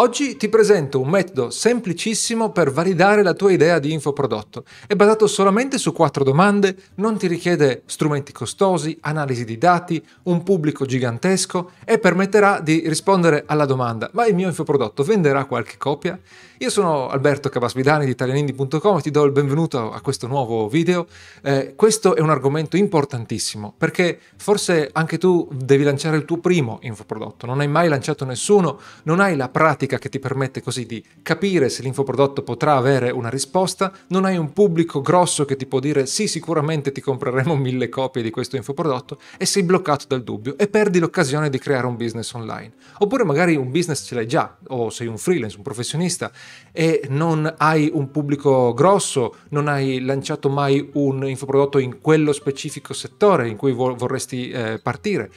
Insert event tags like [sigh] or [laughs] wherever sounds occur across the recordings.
Oggi ti presento un metodo semplicissimo per validare la tua idea di infoprodotto. È basato solamente su quattro domande, non ti richiede strumenti costosi, analisi di dati, un pubblico gigantesco e permetterà di rispondere alla domanda ma il mio infoprodotto venderà qualche copia? Io sono Alberto Cabasvidani di italianindi.com e ti do il benvenuto a questo nuovo video. Eh, questo è un argomento importantissimo perché forse anche tu devi lanciare il tuo primo infoprodotto, non hai mai lanciato nessuno, non hai la pratica che ti permette così di capire se l'infoprodotto potrà avere una risposta, non hai un pubblico grosso che ti può dire sì sicuramente ti compreremo mille copie di questo infoprodotto e sei bloccato dal dubbio e perdi l'occasione di creare un business online. Oppure magari un business ce l'hai già o sei un freelance, un professionista e non hai un pubblico grosso, non hai lanciato mai un infoprodotto in quello specifico settore in cui vorresti eh, partire.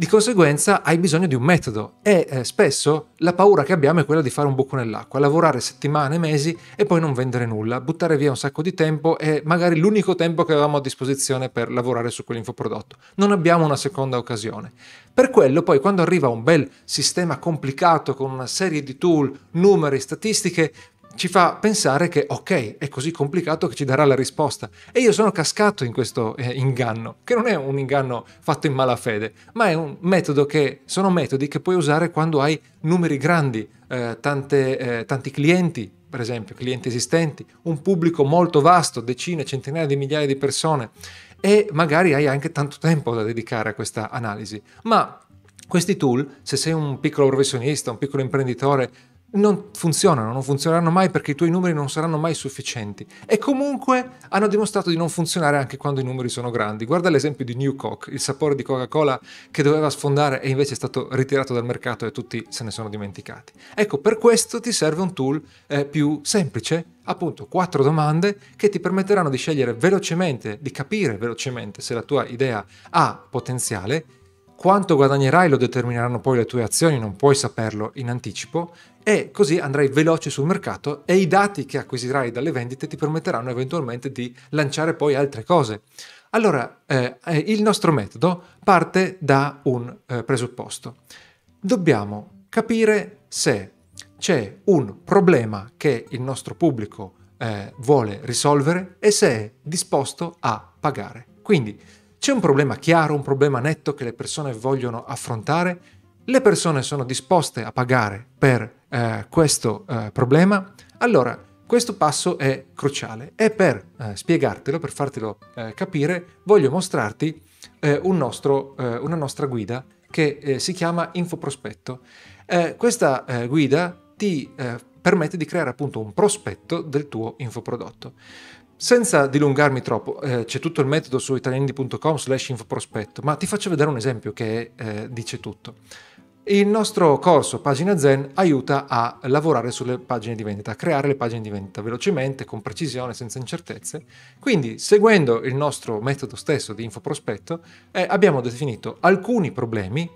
Di conseguenza hai bisogno di un metodo e eh, spesso la paura che abbiamo è quella di fare un buco nell'acqua, lavorare settimane, mesi e poi non vendere nulla, buttare via un sacco di tempo e magari l'unico tempo che avevamo a disposizione per lavorare su quell'infoprodotto. Non abbiamo una seconda occasione. Per quello poi quando arriva un bel sistema complicato con una serie di tool, numeri, statistiche, ci fa pensare che ok, è così complicato che ci darà la risposta. E io sono cascato in questo eh, inganno, che non è un inganno fatto in malafede, ma è un metodo che sono metodi che puoi usare quando hai numeri grandi, eh, tante, eh, tanti clienti, per esempio, clienti esistenti, un pubblico molto vasto, decine, centinaia di migliaia di persone e magari hai anche tanto tempo da dedicare a questa analisi. Ma questi tool, se sei un piccolo professionista, un piccolo imprenditore, non funzionano, non funzioneranno mai perché i tuoi numeri non saranno mai sufficienti e comunque hanno dimostrato di non funzionare anche quando i numeri sono grandi. Guarda l'esempio di New Coke, il sapore di Coca-Cola che doveva sfondare e invece è stato ritirato dal mercato e tutti se ne sono dimenticati. Ecco, per questo ti serve un tool eh, più semplice, appunto quattro domande che ti permetteranno di scegliere velocemente, di capire velocemente se la tua idea ha potenziale quanto guadagnerai lo determineranno poi le tue azioni, non puoi saperlo in anticipo e così andrai veloce sul mercato e i dati che acquisirai dalle vendite ti permetteranno eventualmente di lanciare poi altre cose. Allora, eh, eh il nostro metodo parte da un eh, presupposto. Dobbiamo capire se c'è un problema che il nostro pubblico eh, vuole risolvere e se è disposto a pagare. Quindi c'è un problema chiaro, un problema netto che le persone vogliono affrontare? Le persone sono disposte a pagare per eh, questo eh, problema? Allora, questo passo è cruciale e per eh, spiegartelo, per fartelo eh, capire, voglio mostrarti eh, un nostro, eh, una nostra guida che si chiama Infoprospetto. questa guida ti permette di creare appunto un prospetto del tuo infoprodotto. Senza dilungarmi troppo, eh, c'è tutto il metodo su italianindi.com slash infoprospetto, ma ti faccio vedere un esempio che eh, dice tutto. Il nostro corso Pagina Zen aiuta a lavorare sulle pagine di vendita, a creare le pagine di vendita velocemente, con precisione, senza incertezze. Quindi, seguendo il nostro metodo stesso di infoprospetto, eh, abbiamo definito alcuni problemi,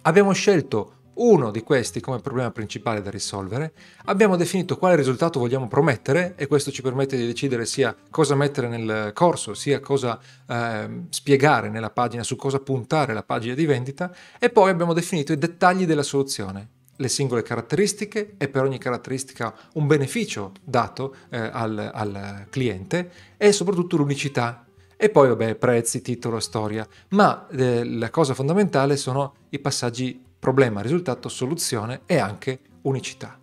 abbiamo scelto uno di questi come problema principale da risolvere, abbiamo definito quale risultato vogliamo promettere e questo ci permette di decidere sia cosa mettere nel corso, sia cosa eh, spiegare nella pagina, su cosa puntare la pagina di vendita. E poi abbiamo definito i dettagli della soluzione, le singole caratteristiche e per ogni caratteristica un beneficio dato eh, al, al cliente e soprattutto l'unicità. E poi, vabbè, prezzi, titolo, storia. Ma eh, la cosa fondamentale sono i passaggi problema, risultato, soluzione e anche unicità.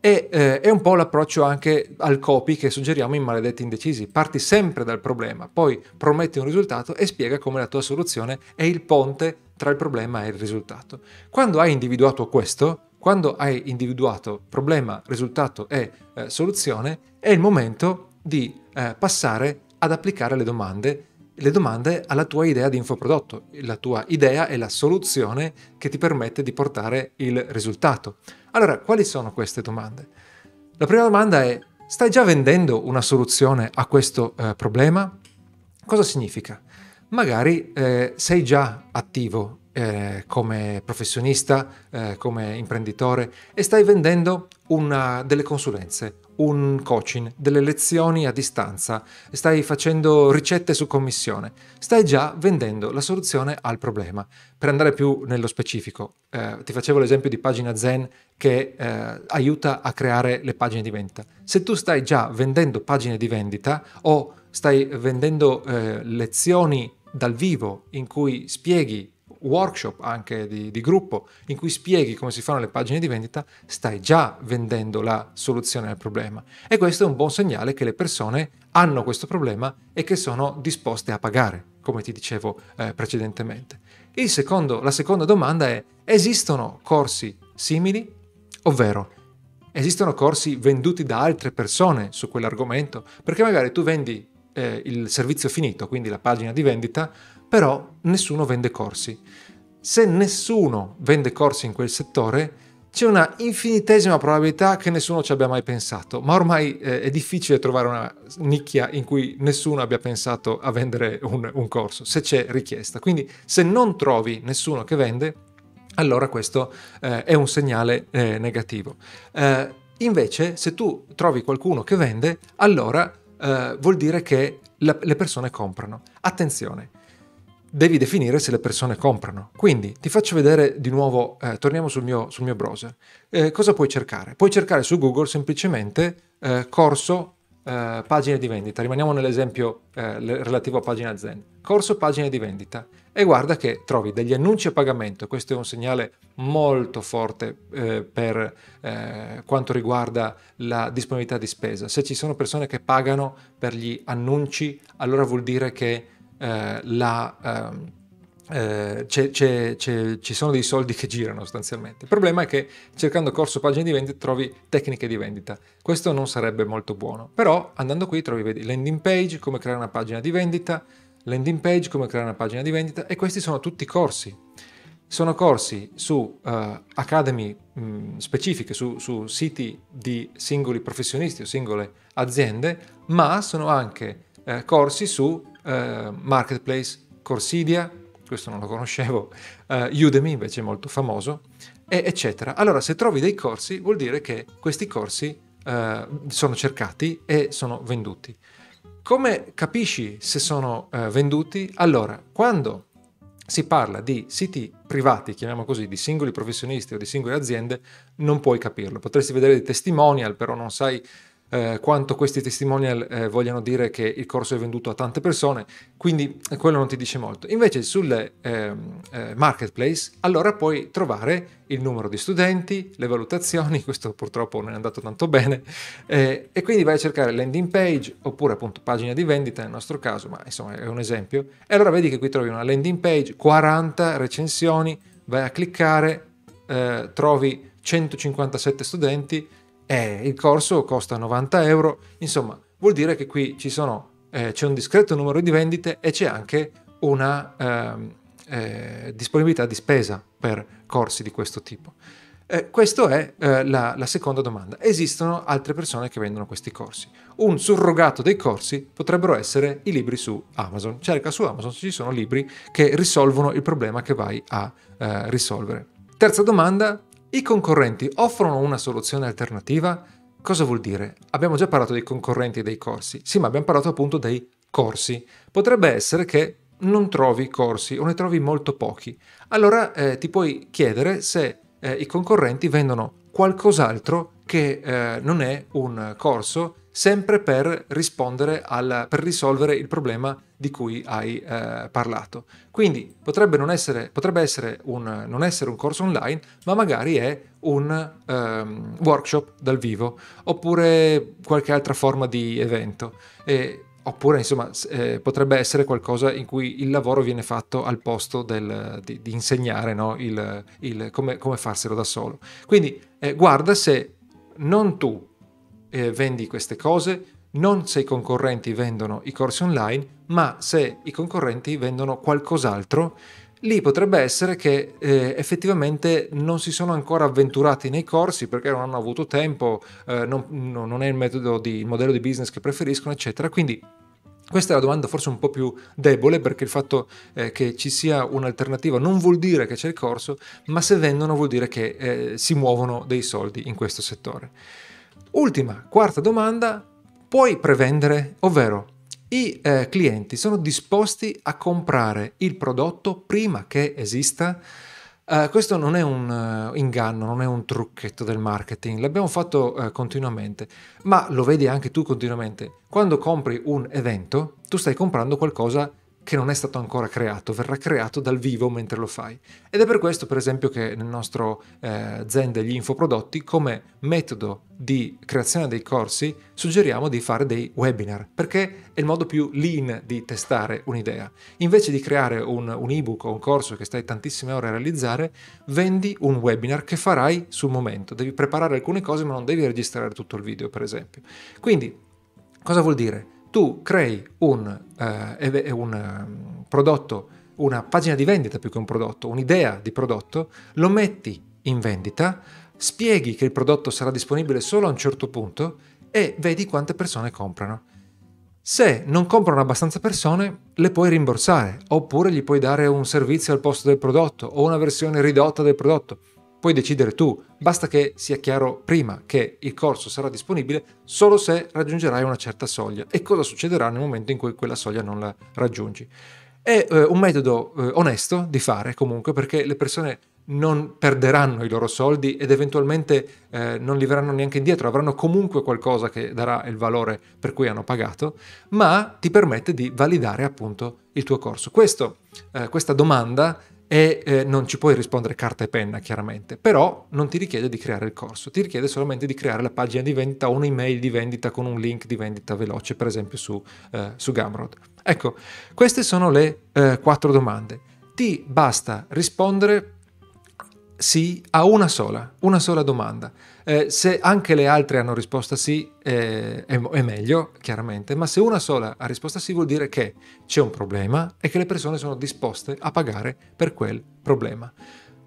E eh, è un po' l'approccio anche al copy che suggeriamo in Maledetti Indecisi. Parti sempre dal problema, poi prometti un risultato e spiega come la tua soluzione è il ponte tra il problema e il risultato. Quando hai individuato questo, quando hai individuato problema, risultato e eh, soluzione, è il momento di eh, passare ad applicare le domande le domande alla tua idea di infoprodotto. La tua idea è la soluzione che ti permette di portare il risultato. Allora, quali sono queste domande? La prima domanda è, stai già vendendo una soluzione a questo eh, problema? Cosa significa? Magari eh, sei già attivo eh, come professionista, eh, come imprenditore e stai vendendo una, delle consulenze, un coaching, delle lezioni a distanza, stai facendo ricette su commissione, stai già vendendo la soluzione al problema. Per andare più nello specifico, eh, ti facevo l'esempio di pagina Zen che eh, aiuta a creare le pagine di vendita. Se tu stai già vendendo pagine di vendita o stai vendendo eh, lezioni dal vivo in cui spieghi workshop anche di, di, gruppo in cui spieghi come si fanno le pagine di vendita, stai già vendendo la soluzione al problema. E questo è un buon segnale che le persone hanno questo problema e che sono disposte a pagare, come ti dicevo eh, precedentemente. Secondo, la seconda domanda è, esistono corsi simili? Ovvero, esistono corsi venduti da altre persone su quell'argomento? Perché magari tu vendi eh, il servizio finito, quindi la pagina di vendita, però nessuno vende corsi. Se nessuno vende corsi in quel settore, c'è una infinitesima probabilità che nessuno ci abbia mai pensato, ma ormai eh, è difficile trovare una nicchia in cui nessuno abbia pensato a vendere un, un corso, se c'è richiesta. Quindi se non trovi nessuno che vende, allora questo eh, è un segnale eh, negativo. Eh, invece, se tu trovi qualcuno che vende, allora eh, vuol dire che la, le persone comprano. Attenzione, devi definire se le persone comprano. Quindi ti faccio vedere di nuovo, eh, torniamo sul mio, sul mio browser. Eh, cosa puoi cercare? Puoi cercare su Google semplicemente eh, corso eh, pagine di vendita. Rimaniamo nell'esempio eh, relativo a pagina Zen. Corso pagine di vendita. E guarda che trovi degli annunci a pagamento. Questo è un segnale molto forte eh, per quanto riguarda la disponibilità di spesa. Se ci sono persone che pagano per gli annunci, allora vuol dire che eh, la, ehm, eh, c'è, c'è, c'è, ci sono dei soldi che girano sostanzialmente. Il problema è che cercando corso pagine di vendita trovi tecniche di vendita. Questo non sarebbe molto buono. Però andando qui trovi vedi, landing page, come creare una pagina di vendita, landing page, come creare una pagina di vendita e questi sono tutti corsi. Sono corsi su uh, academy mh, specifiche, su, su siti di singoli professionisti o singole aziende, ma sono anche uh, corsi su eh, Marketplace, Corsidia, questo non lo conoscevo, uh, Udemy invece è molto famoso, e, eccetera. Allora, se trovi dei corsi, vuol dire che questi corsi uh, sono cercati e sono venduti. Come capisci se sono uh, venduti? Allora, quando si parla di siti privati, chiamiamo così, di singoli professionisti o di singole aziende, non puoi capirlo. Potresti vedere dei testimonial, però non sai eh, quanto questi testimonial eh, vogliano dire che il corso è venduto a tante persone, quindi eh, quello non ti dice molto. Invece sulle ehm, eh, marketplace allora puoi trovare il numero di studenti, le valutazioni, [laughs] questo purtroppo non è andato tanto bene, eh, e quindi vai a cercare landing page oppure appunto pagina di vendita nel nostro caso, ma insomma è un esempio, e allora vedi che qui trovi una landing page, 40 recensioni, vai a cliccare, eh, trovi 157 studenti, e il corso costa 90 euro, insomma vuol dire che qui sono, eh, c'è un discreto numero di vendite e c'è anche una eh, eh, disponibilità di spesa per corsi di questo tipo. Eh, questa è eh, la, la, seconda domanda. Esistono altre persone che vendono questi corsi. Un surrogato dei corsi potrebbero essere i libri su Amazon. Cerca su Amazon se ci sono libri che risolvono il problema che vai a eh, risolvere. Terza domanda, i concorrenti offrono una soluzione alternativa? Cosa vuol dire? Abbiamo già parlato dei concorrenti e dei corsi. Sì, ma abbiamo parlato appunto dei corsi. Potrebbe essere che non trovi corsi o ne trovi molto pochi. Allora eh, ti puoi chiedere se eh, i concorrenti vendono qualcos'altro che eh, non è un corso sempre per rispondere al, per risolvere il problema di cui hai eh, parlato. Quindi potrebbe, non essere, potrebbe essere un, non essere un corso online, ma magari è un um, workshop dal vivo oppure qualche altra forma di evento. E, oppure insomma eh, potrebbe essere qualcosa in cui il lavoro viene fatto al posto del, di, di, insegnare no? il, il, come, come, farselo da solo. Quindi eh, guarda se non tu eh, vendi queste cose, non se i concorrenti vendono i corsi online, ma se i concorrenti vendono qualcos'altro, lì potrebbe essere che eh, effettivamente non si sono ancora avventurati nei corsi perché non hanno avuto tempo, eh, non, non, è il, di, il modello di business che preferiscono, eccetera. Quindi Questa è la domanda forse un po' più debole perché il fatto eh, che ci sia un'alternativa non vuol dire che c'è il corso, ma se vendono vuol dire che eh, si muovono dei soldi in questo settore. Ultima, quarta domanda, puoi prevendere, ovvero i eh, clienti sono disposti a comprare il prodotto prima che esista? Uh, questo non è un uh, inganno, non è un trucchetto del marketing, l'abbiamo fatto uh, continuamente, ma lo vedi anche tu continuamente. Quando compri un evento, tu stai comprando qualcosa che non è stato ancora creato, verrà creato dal vivo mentre lo fai. Ed è per questo, per esempio, che nel nostro eh, Zen degli infoprodotti, come metodo di creazione dei corsi, suggeriamo di fare dei webinar, perché è il modo più lean di testare un'idea. Invece di creare un, un ebook o un corso che stai tantissime ore a realizzare, vendi un webinar che farai sul momento. Devi preparare alcune cose, ma non devi registrare tutto il video, per esempio. Quindi, cosa vuol dire? Tu crei un, eh, un um, prodotto, una pagina di vendita più che un prodotto, un'idea di prodotto, lo metti in vendita, spieghi che il prodotto sarà disponibile solo a un certo punto e vedi quante persone comprano. Se non comprano abbastanza persone, le puoi rimborsare, oppure gli puoi dare un servizio al posto del prodotto o una versione ridotta del prodotto puoi decidere tu, basta che sia chiaro prima che il corso sarà disponibile solo se raggiungerai una certa soglia e cosa succederà nel momento in cui quella soglia non la raggiungi. È eh, un metodo eh, onesto di fare comunque perché le persone non perderanno i loro soldi ed eventualmente eh, non li verranno neanche indietro, avranno comunque qualcosa che darà il valore per cui hanno pagato, ma ti permette di validare appunto il tuo corso. Questo, eh, questa domanda e eh, non ci puoi rispondere carta e penna chiaramente, però non ti richiede di creare il corso, ti richiede solamente di creare la pagina di vendita o un'email di vendita con un link di vendita veloce, per esempio su, eh, su Gumroad. Ecco, queste sono le eh, quattro domande. Ti basta rispondere sì a una sola, una sola domanda. Eh, se anche le altre hanno risposta sì, eh, è, è, meglio, chiaramente, ma se una sola ha risposta sì vuol dire che c'è un problema e che le persone sono disposte a pagare per quel problema.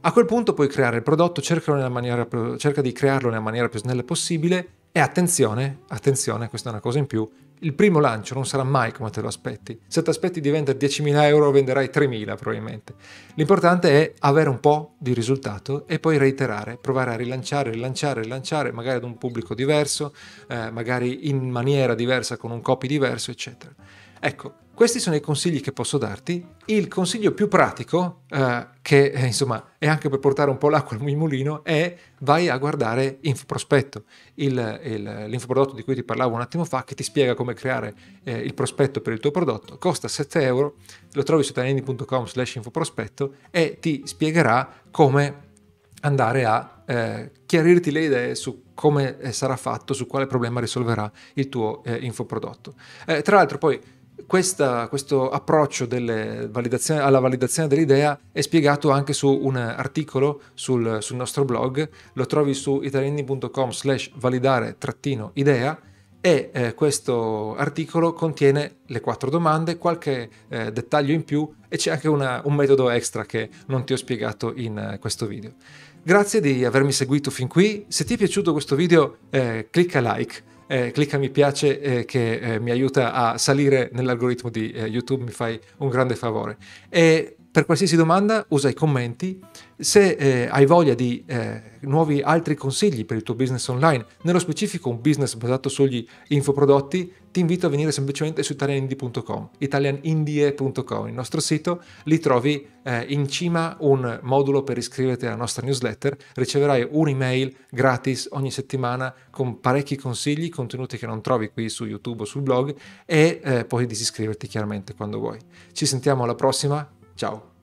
A quel punto puoi creare il prodotto, maniera, cerca di crearlo nella maniera più snella possibile e attenzione, attenzione, questa è una cosa in più, il primo lancio non sarà mai come te lo aspetti. Se ti aspetti di vendere 10.000 euro venderai 3.000 probabilmente. L'importante è avere un po' di risultato e poi reiterare, provare a rilanciare, rilanciare, rilanciare, magari ad un pubblico diverso, eh, magari in maniera diversa, con un copy diverso, eccetera. Ecco, questi sono i consigli che posso darti. Il consiglio più pratico, eh, che eh, insomma è anche per portare un po' l'acqua al mulino, è vai a guardare Infoprospetto, il, il, l'infoprodotto di cui ti parlavo un attimo fa, che ti spiega come creare eh, il prospetto per il tuo prodotto. Costa 7 euro, lo trovi su italiani.com slash infoprospetto e ti spiegherà come andare a eh, chiarirti le idee su come eh, sarà fatto, su quale problema risolverà il tuo eh, infoprodotto. Tra l'altro poi questa, questo approccio validazione, alla validazione dell'idea è spiegato anche su un articolo sul, sul nostro blog, lo trovi su italiani.com slash validare-idea e eh, questo articolo contiene le quattro domande, qualche eh, dettaglio in più e c'è anche una, un metodo extra che non ti ho spiegato in eh, questo video. Grazie di avermi seguito fin qui, se ti è piaciuto questo video eh, clicca like eh, clicca mi piace eh, che eh, mi aiuta a salire nell'algoritmo di eh, YouTube, mi fai un grande favore. E per qualsiasi domanda usa i commenti. Se eh, hai voglia di eh, nuovi altri consigli per il tuo business online, nello specifico un business basato sugli infoprodotti, ti invito a venire semplicemente su italianindie.com, italianindie.com, il nostro sito, lì trovi eh, in cima un modulo per iscriverti alla nostra newsletter, riceverai un'email gratis ogni settimana con parecchi consigli, contenuti che non trovi qui su YouTube o sul blog e eh, puoi disiscriverti chiaramente quando vuoi. Ci sentiamo alla prossima Ciao.